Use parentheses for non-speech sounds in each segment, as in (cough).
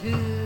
to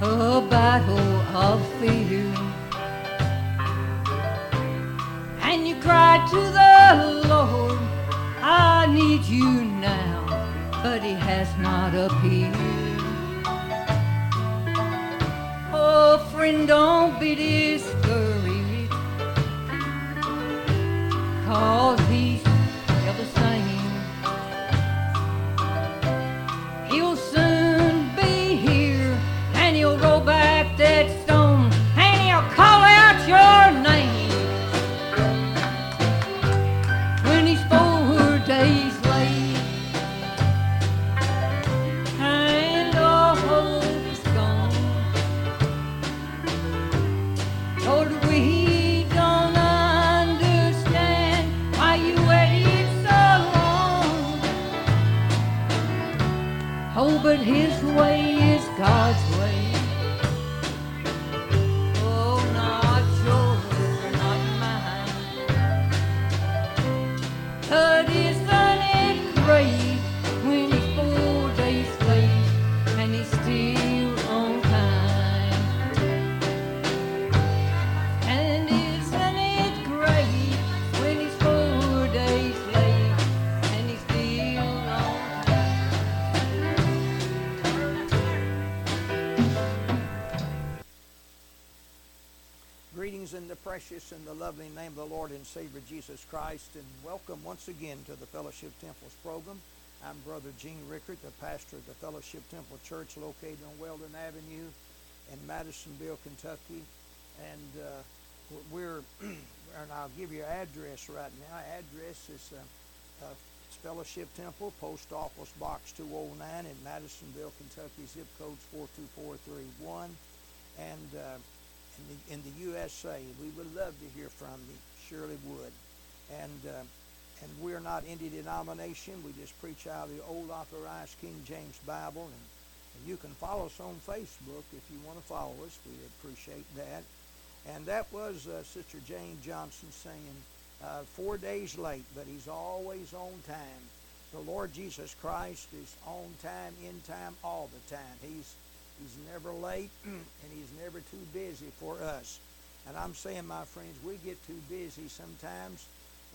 a battle of fear. And you cry to the Lord, I need you now, but He has not appeared. Oh, friend, don't be discouraged, cause He's his way is God's way. Precious and the lovely name of the Lord and Savior Jesus Christ, and welcome once again to the Fellowship Temples program. I'm Brother Gene Rickert, the pastor of the Fellowship Temple Church located on Weldon Avenue in Madisonville, Kentucky. And uh, we're, (clears throat) and I'll give you address right now. Address is uh, uh, Fellowship Temple, Post Office Box 209 in Madisonville, Kentucky, zip codes 42431. And uh, in the, in the USA. We would love to hear from you, surely would. And uh, and we're not any denomination. We just preach out of the old authorized King James Bible, and, and you can follow us on Facebook if you want to follow us. We appreciate that. And that was uh, Sister Jane Johnson saying, uh, four days late, but he's always on time. the Lord Jesus Christ is on time, in time, all the time. He's He's never late, (clears throat) and He's never too busy for us. And I'm saying, my friends, we get too busy sometimes,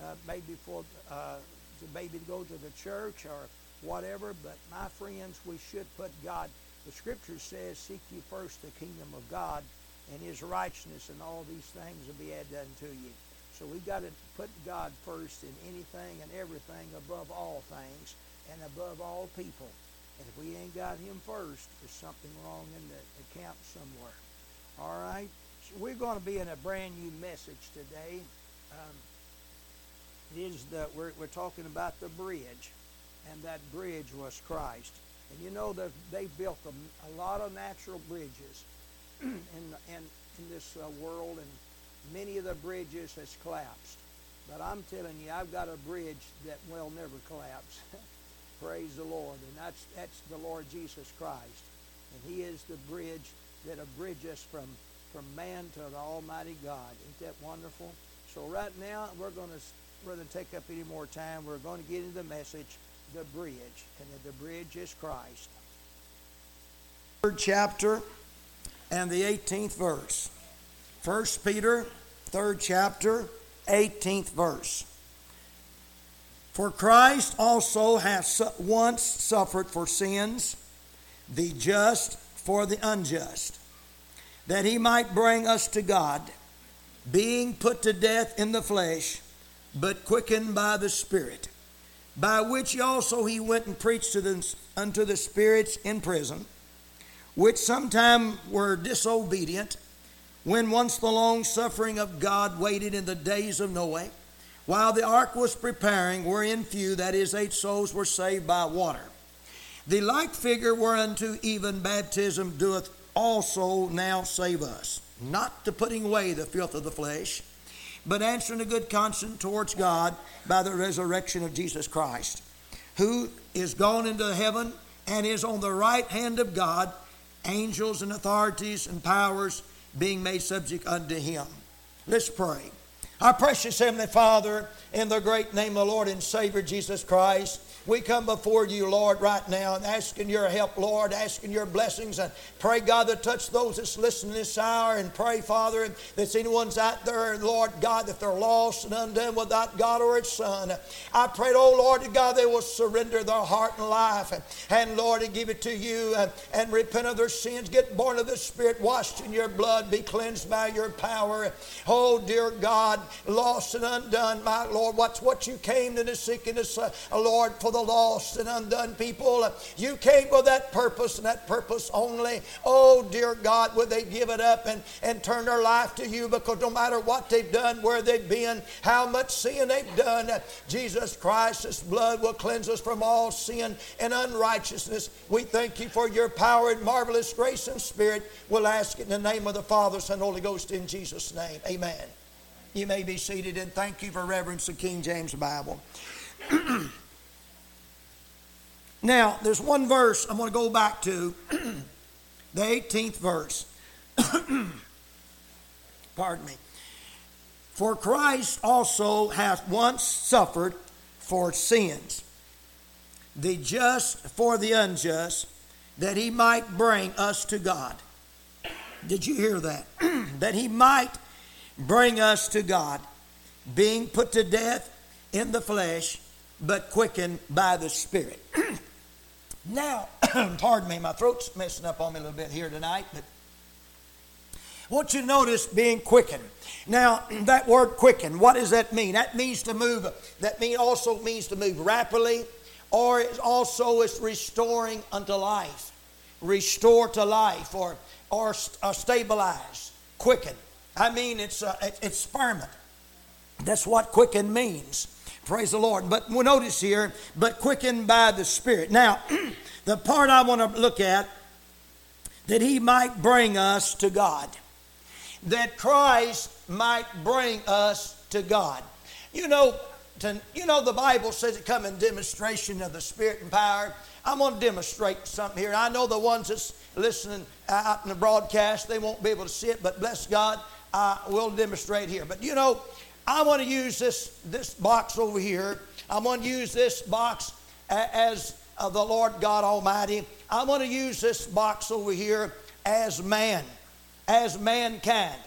uh, maybe for uh, to maybe go to the church or whatever. But my friends, we should put God. The Scripture says, "Seek ye first the kingdom of God and His righteousness, and all these things will be added unto you." So we've got to put God first in anything and everything, above all things, and above all people. And if we ain't got Him first, there's something wrong in the, the camp somewhere. All right So we're going to be in a brand new message today. Um, it is the we're, we're talking about the bridge, and that bridge was Christ. And you know that they built a, a, lot of natural bridges (clears throat) in, in, in this uh, world, and many of the bridges has collapsed. But I'm telling you, I've got a bridge that will never collapse. (laughs) Praise the Lord. And that's, that's the Lord Jesus Christ. And He is the bridge that'll bridge us from from man to the Almighty God. Isn't that wonderful? So right now, we're going to, rather take up any more time, we're going to get into the message, the bridge. And the bridge is Christ. Third chapter and the 18th verse. First Peter, third chapter, 18th verse. For Christ also hath once suffered for sins, the just for the unjust that he might bring us to God, being put to death in the flesh, but quickened by the Spirit, by which also he went and preached the, unto the spirits in prison, which sometime were disobedient, when once the long suffering of God waited in the days of Noah, while the ark was preparing, wherein few, that is, eight souls, were saved by water. The like figure whereunto even baptism doeth also now save us, not to putting away the filth of the flesh, but answering a good conscience towards God by the resurrection of Jesus Christ, who is gone into heaven and is on the right hand of God, angels and authorities and powers being made subject unto him. Let's pray. Our precious Heavenly Father, in the great name of the Lord and Savior Jesus Christ, we come before you, Lord, right now and asking your help, Lord, asking your blessings. And pray, God, that touch those that's listening this hour. And pray, Father, that anyone's out there, Lord God, that they're lost and undone without God or His Son. I pray, oh Lord, God, they will surrender their heart and life. And, and Lord, and give it to you and, and repent of their sins, get born of the Spirit, washed in your blood, be cleansed by your power. Oh, dear God, lost and undone, my Lord, what's what you came to the seek and the uh, Lord, for the lost and undone people. You came for that purpose and that purpose only. Oh, dear God, would they give it up and, and turn their life to you because no matter what they've done, where they've been, how much sin they've done, Jesus Christ's blood will cleanse us from all sin and unrighteousness. We thank you for your power and marvelous grace and spirit. We'll ask it in the name of the Father, Son, Holy Ghost in Jesus' name. Amen. You may be seated and thank you for reverence the King James Bible. (clears throat) Now, there's one verse I'm going to go back to, (clears throat) the 18th verse. (clears throat) Pardon me. For Christ also hath once suffered for sins, the just for the unjust, that he might bring us to God. Did you hear that? that he might bring us to God, being put to death in the flesh, but quickened by the Spirit. (clears throat) Now, (clears throat) pardon me, my throat's messing up on me a little bit here tonight, but what you notice being quickened. Now, (clears throat) that word quicken, what does that mean? That means to move, that mean also means to move rapidly, or it also is restoring unto life. Restore to life or, or uh, stabilize, quicken. I mean, it's, uh, it's permanent. That's what quicken means. Praise the Lord. But we'll notice here, but quickened by the Spirit. Now, (clears throat) the part I want to look at, that he might bring us to God. That Christ might bring us to God. You know, to, you know the Bible says it come in demonstration of the Spirit and power. I'm going to demonstrate something here. I know the ones that's listening out in the broadcast, they won't be able to see it, but bless God, I will demonstrate here. But you know, I want to use this, this box over here. I want to use this box as uh, the Lord God Almighty. I want to use this box over here as man, as mankind.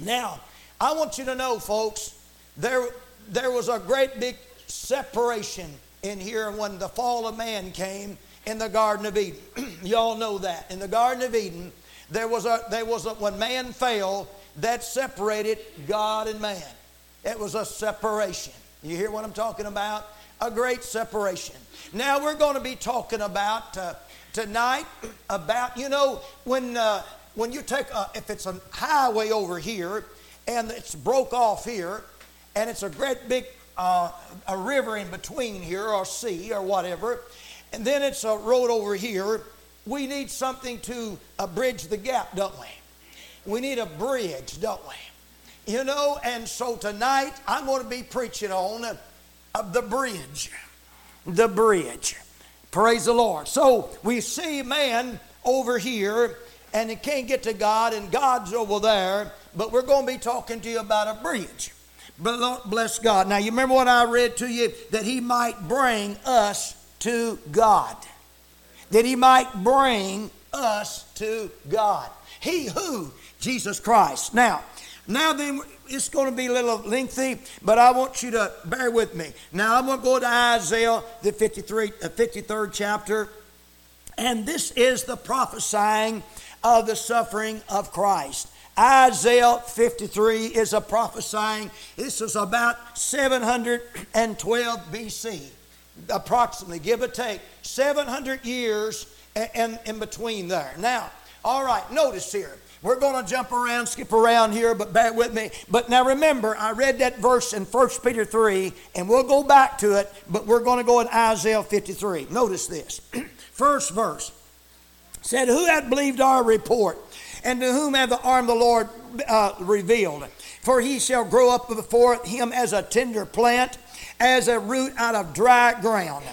Now, I want you to know, folks, there, there was a great big separation in here when the fall of man came in the Garden of Eden. (clears throat) Y'all know that. In the Garden of Eden, there was a there was a when man fell, that separated God and man. It was a separation. You hear what I'm talking about? A great separation. Now we're going to be talking about uh, tonight about you know when uh, when you take a, if it's a highway over here and it's broke off here and it's a great big uh, a river in between here or sea or whatever and then it's a road over here we need something to uh, bridge the gap don't we? We need a bridge don't we? You know and so tonight i'm going to be preaching on uh, the bridge the bridge. Praise the lord. So we see man over here and he can't get to god and god's over there but we're going to be talking to you about a bridge. Bless god. Now you remember what i read to you? That he might bring us to god that he might bring us to god. He who? Jesus christ. Now now then it's going to be a little lengthy but i want you to bear with me. Now i'm going to go to isaiah the 53 uh, 53rd chapter and this is the prophesying of the suffering of christ. Isaiah 53 is a prophesying. This is about 712 BC, approximately, give or take, 700 years in, in between there. Now, all right, notice here. We're going to jump around, skip around here, but bear with me. But now remember, I read that verse in 1 Peter 3, and we'll go back to it, but we're going to go in Isaiah 53. Notice this. (clears throat) First verse said, Who had believed our report? And to whom hath the arm of the Lord uh, revealed? For he shall grow up before him as a tender plant, as a root out of dry ground.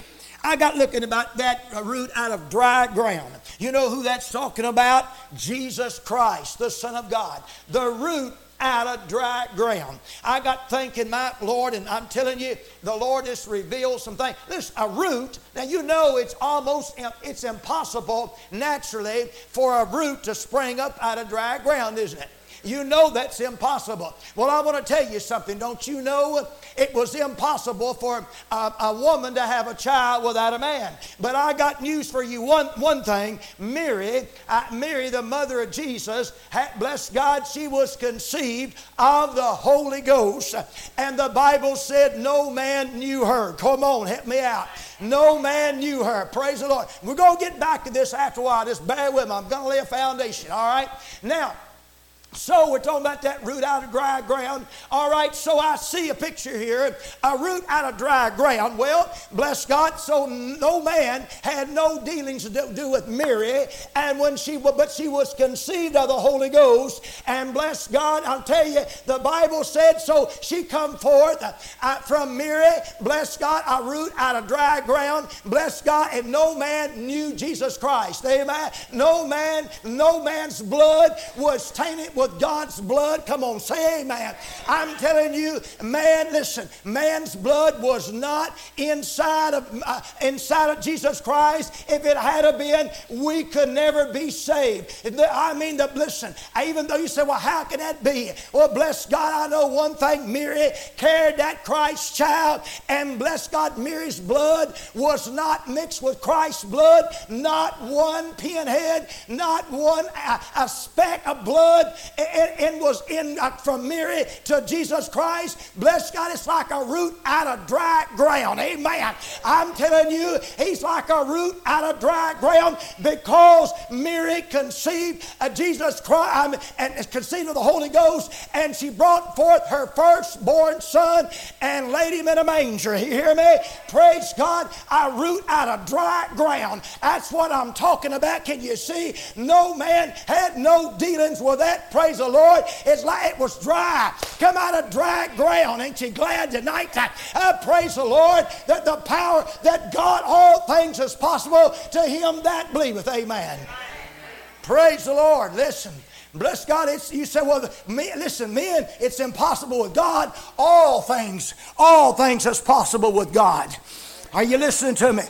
I got looking about that root out of dry ground. You know who that's talking about? Jesus Christ, the Son of God. The root out of dry ground. I got thinking, my Lord, and I'm telling you, the Lord has revealed some things. Listen, a root, now you know it's almost, it's impossible naturally for a root to spring up out of dry ground, isn't it? You know that's impossible. Well, I want to tell you something. Don't you know it was impossible for a, a, woman to have a child without a man? But I got news for you. One, one thing Mary, uh, Mary, the mother of Jesus, had, bless God, she was conceived of the Holy Ghost. And the Bible said no man knew her. Come on, help me out. No man knew her. Praise the Lord. We're going to get back to this after a while. Just bear with me. I'm going to lay a foundation, all right? Now, so we're talking about that root out of dry ground. All right, so I see a picture here, a root out of dry ground. Well, bless God, so no man had no dealings to do with Mary, and when she but she was conceived of the Holy Ghost, and bless God, I'll tell you, the Bible said so she come forth uh, from Mary, bless God, a root out of dry ground, bless God, and no man knew Jesus Christ. Amen. No man, no man's blood was tainted with God's blood. Come on, say amen. I'm telling you, man, listen, man's blood was not inside of uh, inside of Jesus Christ. If it had been, we could never be saved. I mean, the, listen, even though you say, well, how can that be? Well, bless God, I know one thing. Mary carried that Christ child, and bless God, Mary's blood was not mixed with Christ's blood. Not one pinhead, not one a, a speck of blood and, and was in uh, from Mary to Jesus Christ, bless God, it's like a root out of dry ground. Amen. I'm telling you, he's like a root out of dry ground because Mary conceived of Jesus Christ um, and conceived of the Holy Ghost, and she brought forth her firstborn son and laid him in a manger. You hear me? Praise God. A root out of dry ground. That's what I'm talking about. Can you see? No man had no dealings with that. Praise the Lord. It's like it was dry. Come out of dry ground. Ain't you glad tonight? I praise the Lord that the power that God, all things is possible to him that believeth. Amen. Praise the Lord. Listen. Bless God. It's, you say, well, me, listen, men, it's impossible with God. All things, all things is possible with God. Are you listening to me?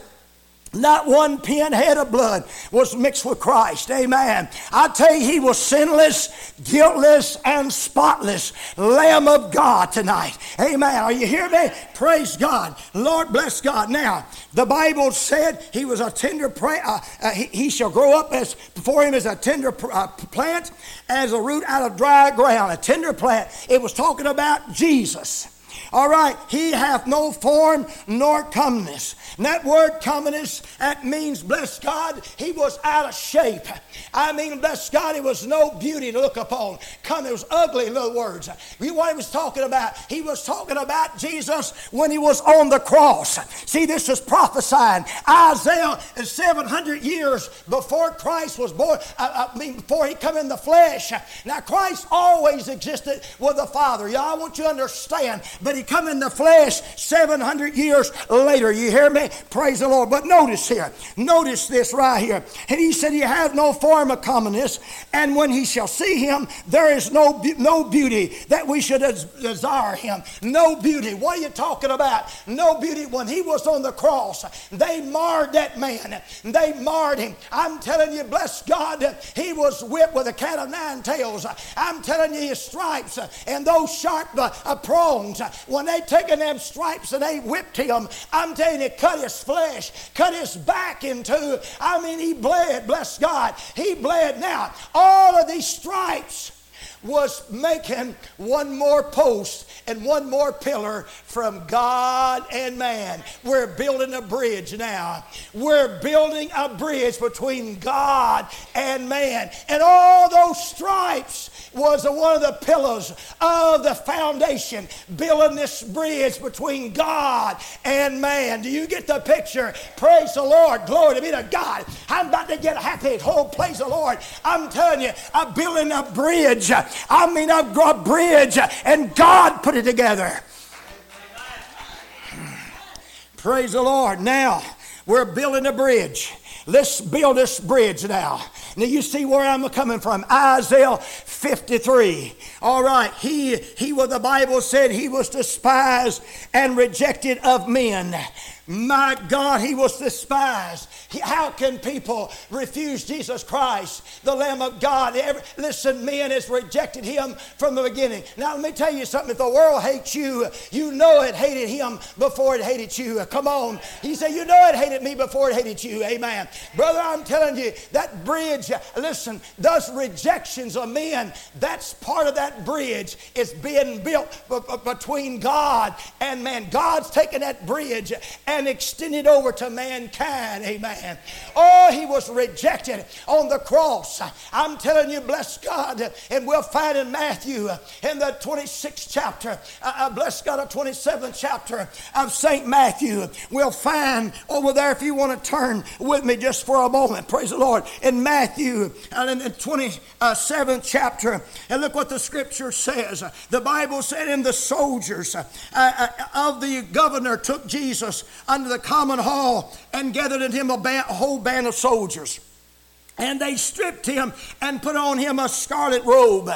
Not one pinhead of blood was mixed with Christ. Amen. I tell you, he was sinless, guiltless, and spotless Lamb of God tonight. Amen. Are you hearing me? Praise God. Lord bless God. Now, the Bible said he was a tender plant. Uh, uh, he, he, shall grow up as before him as a tender uh, plant, as a root out of dry ground. A tender plant. It was talking about Jesus. All right, he hath no form nor comeliness. And that word comeliness, that means, bless God, he was out of shape. I mean, bless God, it was no beauty to look upon. Come, it was ugly, in other words. What he was talking about, he was talking about Jesus when he was on the cross. See, this is prophesying. Isaiah is 700 years before Christ was born, I, I mean, before he come in the flesh. Now, Christ always existed with the Father. Y'all, I want you to understand, but he come in the flesh 700 years later. You hear me? Praise the Lord. But notice here, notice this right here. And he said, You have no form of commonness, and when he shall see him, there is no, no beauty that we should desire him. No beauty. What are you talking about? No beauty. When he was on the cross, they marred that man. They marred him. I'm telling you, bless God, he was whipped with a cat of nine tails. I'm telling you, his stripes and those sharp uh, prongs when they taken them stripes and they whipped him, I'm telling you, cut his flesh, cut his back into. I mean, he bled, bless God. He bled. Now, all of these stripes was making one more post and one more pillar from God and man. We're building a bridge now. We're building a bridge between God and man. And all those stripes was one of the pillars of the foundation, building this bridge between God and man. Do you get the picture? Praise the Lord. Glory to be to God. I'm about to get happy. Oh, praise the Lord. I'm telling you, I'm building a bridge. I mean, I've got a bridge, and God put it together. Praise the Lord. Now, we're building a bridge. Let's build this bridge now. Now you see where I'm coming from. Isaiah 53. All right, he he what the Bible said he was despised and rejected of men. My God, he was despised. How can people refuse Jesus Christ, the Lamb of God? listen, men has rejected him from the beginning. Now, let me tell you something. If the world hates you, you know it hated him before it hated you. Come on. He said, You know it hated me before it hated you. Amen. Brother, I'm telling you, that bridge, listen, those rejections of men, that's part of that bridge. It's being built between God and man. God's taken that bridge and and extended over to mankind. Amen. Oh, he was rejected on the cross. I'm telling you, bless God. And we'll find in Matthew in the 26th chapter, uh, uh bless God, the 27th chapter of St. Matthew. We'll find over there, if you want to turn with me just for a moment, praise the Lord, in Matthew and uh, in the 27th chapter. And look what the scripture says. The Bible said, in the soldiers uh, uh, of the governor took Jesus unto the common hall and gathered in him a, band, a whole band of soldiers. And they stripped him and put on him a scarlet robe.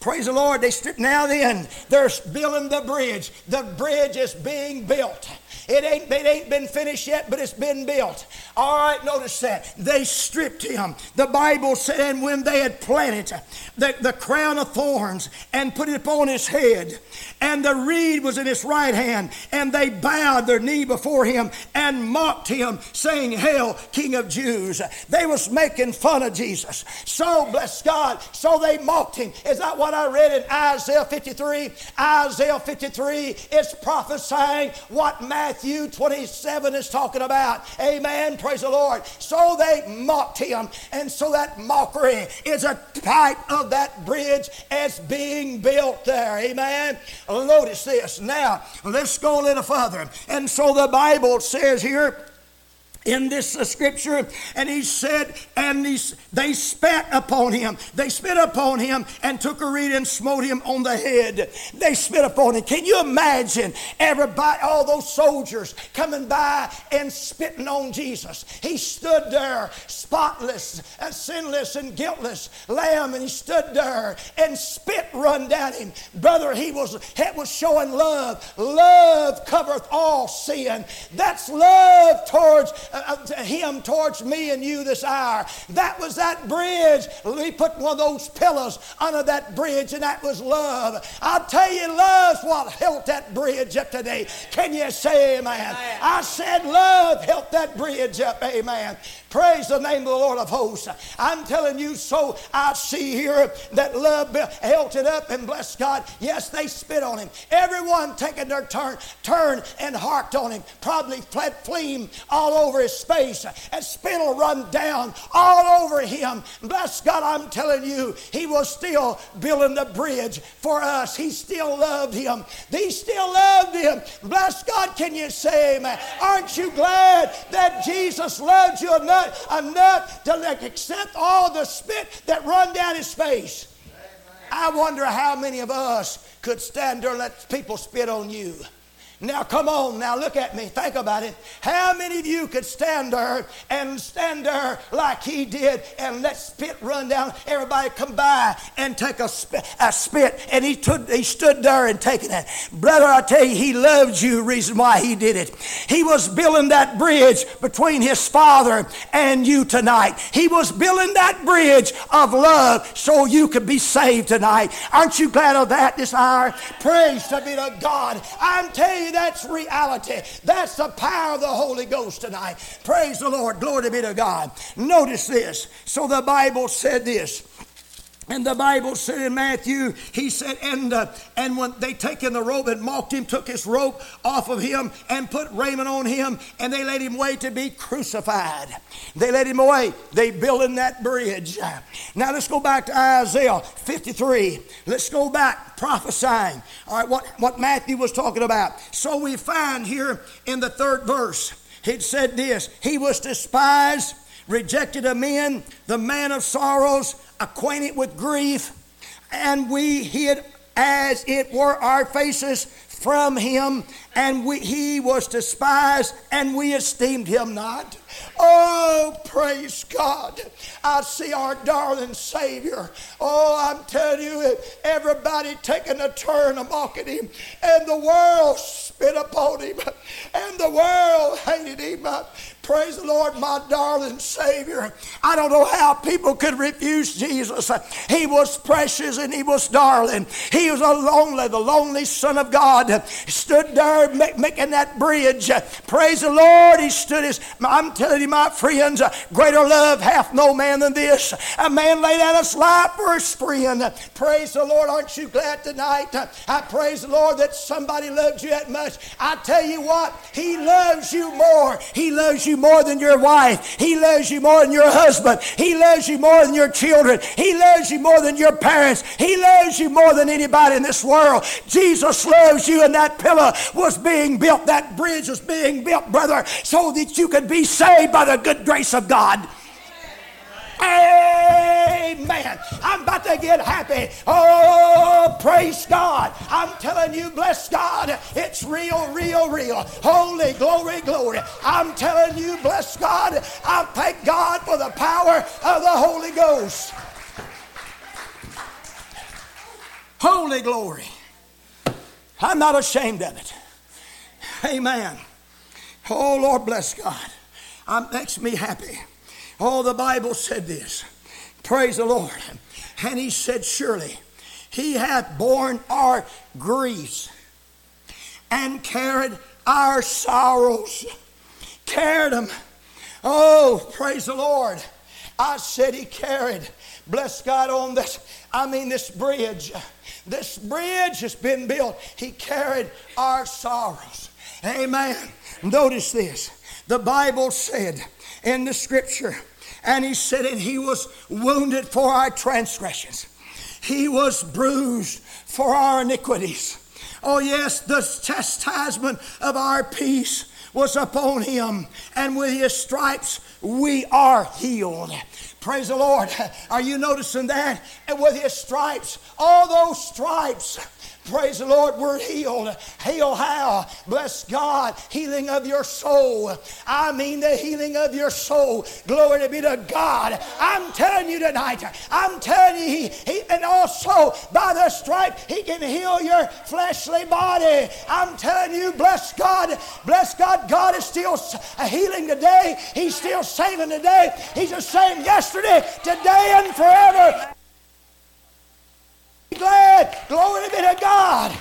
Praise the Lord. They stripped. Now then, they're building the bridge. The bridge is being built. It ain't, it ain't been finished yet, but it's been built. All right, notice that. They stripped him. The Bible said, and when they had planted the, the crown of thorns and put it upon his head, and the reed was in his right hand, and they bowed their knee before him and mocked him, saying, Hail, King of Jews. They was making fun of Jesus. So, bless God, so they mocked him. Is that what I read in Isaiah 53? Isaiah 53 is prophesying what Matthew 27 is talking about. Amen. Praise the Lord. So they mocked him, and so that mockery is a type of that bridge as being built there. Amen. Notice this. Now, let's go a little further. And so the Bible says here, in this scripture. And he said, and he, they spat upon him. They spit upon him and took a reed and smote him on the head. They spit upon him. Can you imagine everybody, all those soldiers coming by and spitting on Jesus? He stood there spotless and sinless and guiltless lamb, and he stood there and spit run down him. Brother, he was, it was showing love. Love covereth all sin. That's love towards Uh, uh, him, towards me and you this hour. That was that bridge. We put one of those pillars under that bridge, and that was love. I'll tell you, love's what held that bridge up today. Can you say amen? amen. I said love helped that bridge up, amen. Praise the name of the Lord of hosts. I'm telling you, so I see here that love held it up and bless God. Yes, they spit on him. Everyone taking their turn, turn and harked on him. Probably fled fleam all over his face. And spittle run down all over him. Bless God, I'm telling you, he was still building the bridge for us. He still loved him. He still loved Bless God, can you say amen? Aren't you glad that Jesus loved you enough? enough to accept all the spit that run down his face. I wonder how many of us could stand there and let people spit on you. Now, come on, now look at me. Think about it. How many of you could stand there and stand there like he did and let spit run down? Everybody come by and take a, spit, a spit, and he, took, he stood there and taking it. Brother, I tell you, he loved you, reason why he did it. He was building that bridge between his father and you tonight. He was building that bridge of love so you could be saved tonight. Aren't you glad of that this hour? Praise to be to God. I'm telling you, that's reality. That's the power of the Holy Ghost tonight. Praise the Lord. Glory be to God. Notice this. So the Bible said this. And the Bible said in Matthew, he said, and uh, and when they taken the robe and mocked him, took his robe off of him and put raiment on him, and they led him away to be crucified. They led him away. They building that bridge. Now let's go back to Isaiah 53. Let's go back prophesying. All right, what, what Matthew was talking about. So we find here in the third verse, it said this He was despised, rejected of men, the man of sorrows, acquainted with grief, and we hid as it were our faces from him, and we, he was despised, and we esteemed him not. Oh, praise God. I see our darling Savior. Oh, I'm telling you, everybody taking a turn of mocking him, and the world spit upon him, and the world hated him. Praise the Lord, my darling Savior. I don't know how people could refuse Jesus. He was precious and he was darling. He was a lonely, the lonely Son of God. Stood there making that bridge. Praise the Lord. He stood his, I'm telling you, my friends, greater love hath no man than this. A man laid down his life for his friend. Praise the Lord. Aren't you glad tonight? I praise the Lord that somebody loves you that much. I tell you what, he loves you more. He loves you more than your wife. He loves you more than your husband. He loves you more than your children. He loves you more than your parents. He loves you more than anybody in this world. Jesus loves you, and that pillar was being built, that bridge was being built, brother, so that you could be saved by the good grace of God. Amen. I'm about to get happy. Oh, praise God. I'm telling you, bless God. It's real, real, real. Holy, glory, glory. I'm telling you, bless God. I thank God for the power of the Holy Ghost. Holy glory. I'm not ashamed of it. Amen. Oh, Lord, bless God. It makes me happy. Oh, the Bible said this. Praise the Lord. And he said, Surely he hath borne our griefs and carried our sorrows. Carried them. Oh, praise the Lord. I said he carried. Bless God on this. I mean, this bridge. This bridge has been built. He carried our sorrows. Amen. Notice this. The Bible said in the scripture, and he said, and he was wounded for our transgressions, he was bruised for our iniquities. Oh, yes, the chastisement of our peace was upon him, and with his stripes we are healed. Praise the Lord. (laughs) Are you noticing that? And with his stripes, all those stripes, Praise the Lord, we're healed. Heal how? Bless God, healing of your soul. I mean the healing of your soul. Glory to be to God. I'm telling you tonight, I'm telling you, he, he, and also by the stripe, He can heal your fleshly body. I'm telling you, bless God, bless God, God is still healing today. He's still saving today. He's the same yesterday, today, and forever glad. Glory be to God.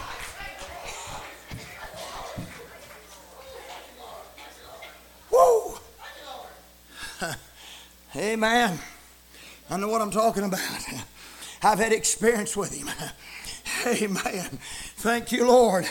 Woo! (laughs) Amen. I know what I'm talking about. (laughs) I've had experience with him. (laughs) Amen. Thank you, Lord.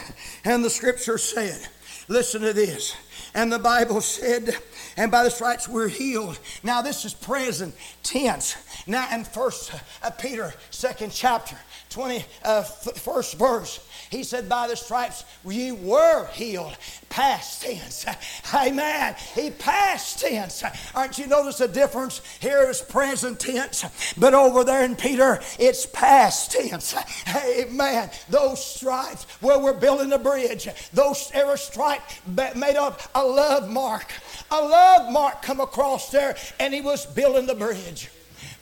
And the scripture said, listen to this. And the Bible said, and by the stripes we're healed. Now this is present tense. Now in First uh, Peter, second chapter, 21st uh, verse. He said, By the stripes ye were healed. Past tense. (laughs) Amen. He past tense. Aren't you notice the difference? Here is present tense, but over there in Peter, it's past tense. (laughs) Amen. Those stripes where we're building a bridge, those every stripe made up a love mark. A love mark come across there, and he was building the bridge.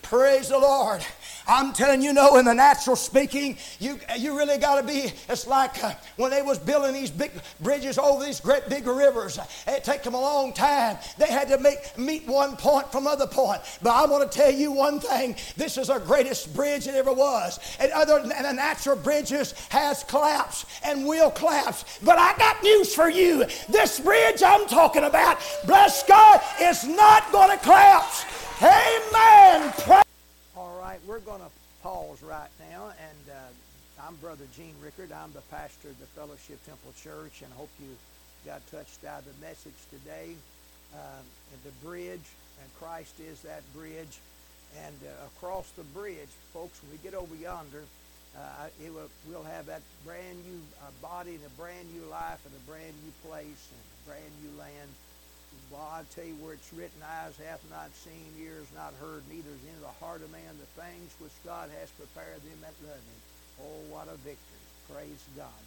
Praise the Lord. I'm telling you, no, in the natural speaking, you, you really got to be, it's like uh, when they was building these big bridges over these great big rivers. It take them a long time. They had to make, meet one point from other point. But I want to tell you one thing. This is our greatest bridge it ever was. And other than the natural bridges has collapsed and will collapse. But I got news for you. This bridge I'm talking about, bless God, is not going to collapse. Amen right, we're going to pause right now, and uh, I'm Brother Gene Rickard. I'm the pastor of the Fellowship Temple Church, and I hope you got touched by the message today. Um, the bridge, and Christ is that bridge. And uh, across the bridge, folks, when we get over yonder, uh, will, we'll have that brand new uh, body and a brand new life and a brand new place and a brand new land. Well, I tell you where it's written, eyes hath not seen, ears not heard, neither is in the heart of man the things which God has prepared them that love him. Oh, what a victory. Praise God.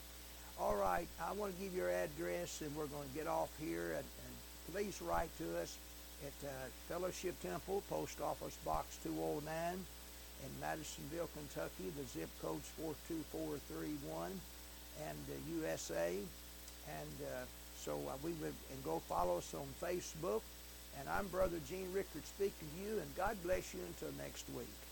All right, I want to give your address, and we're going to get off here. And, and please write to us at uh, Fellowship Temple, Post Office Box 209 in Madisonville, Kentucky. The zip code's 42431 and uh, USA. And uh, so uh, we would, and go follow us on Facebook. And I'm Brother Gene Rickard speaking to you, and God bless you until next week.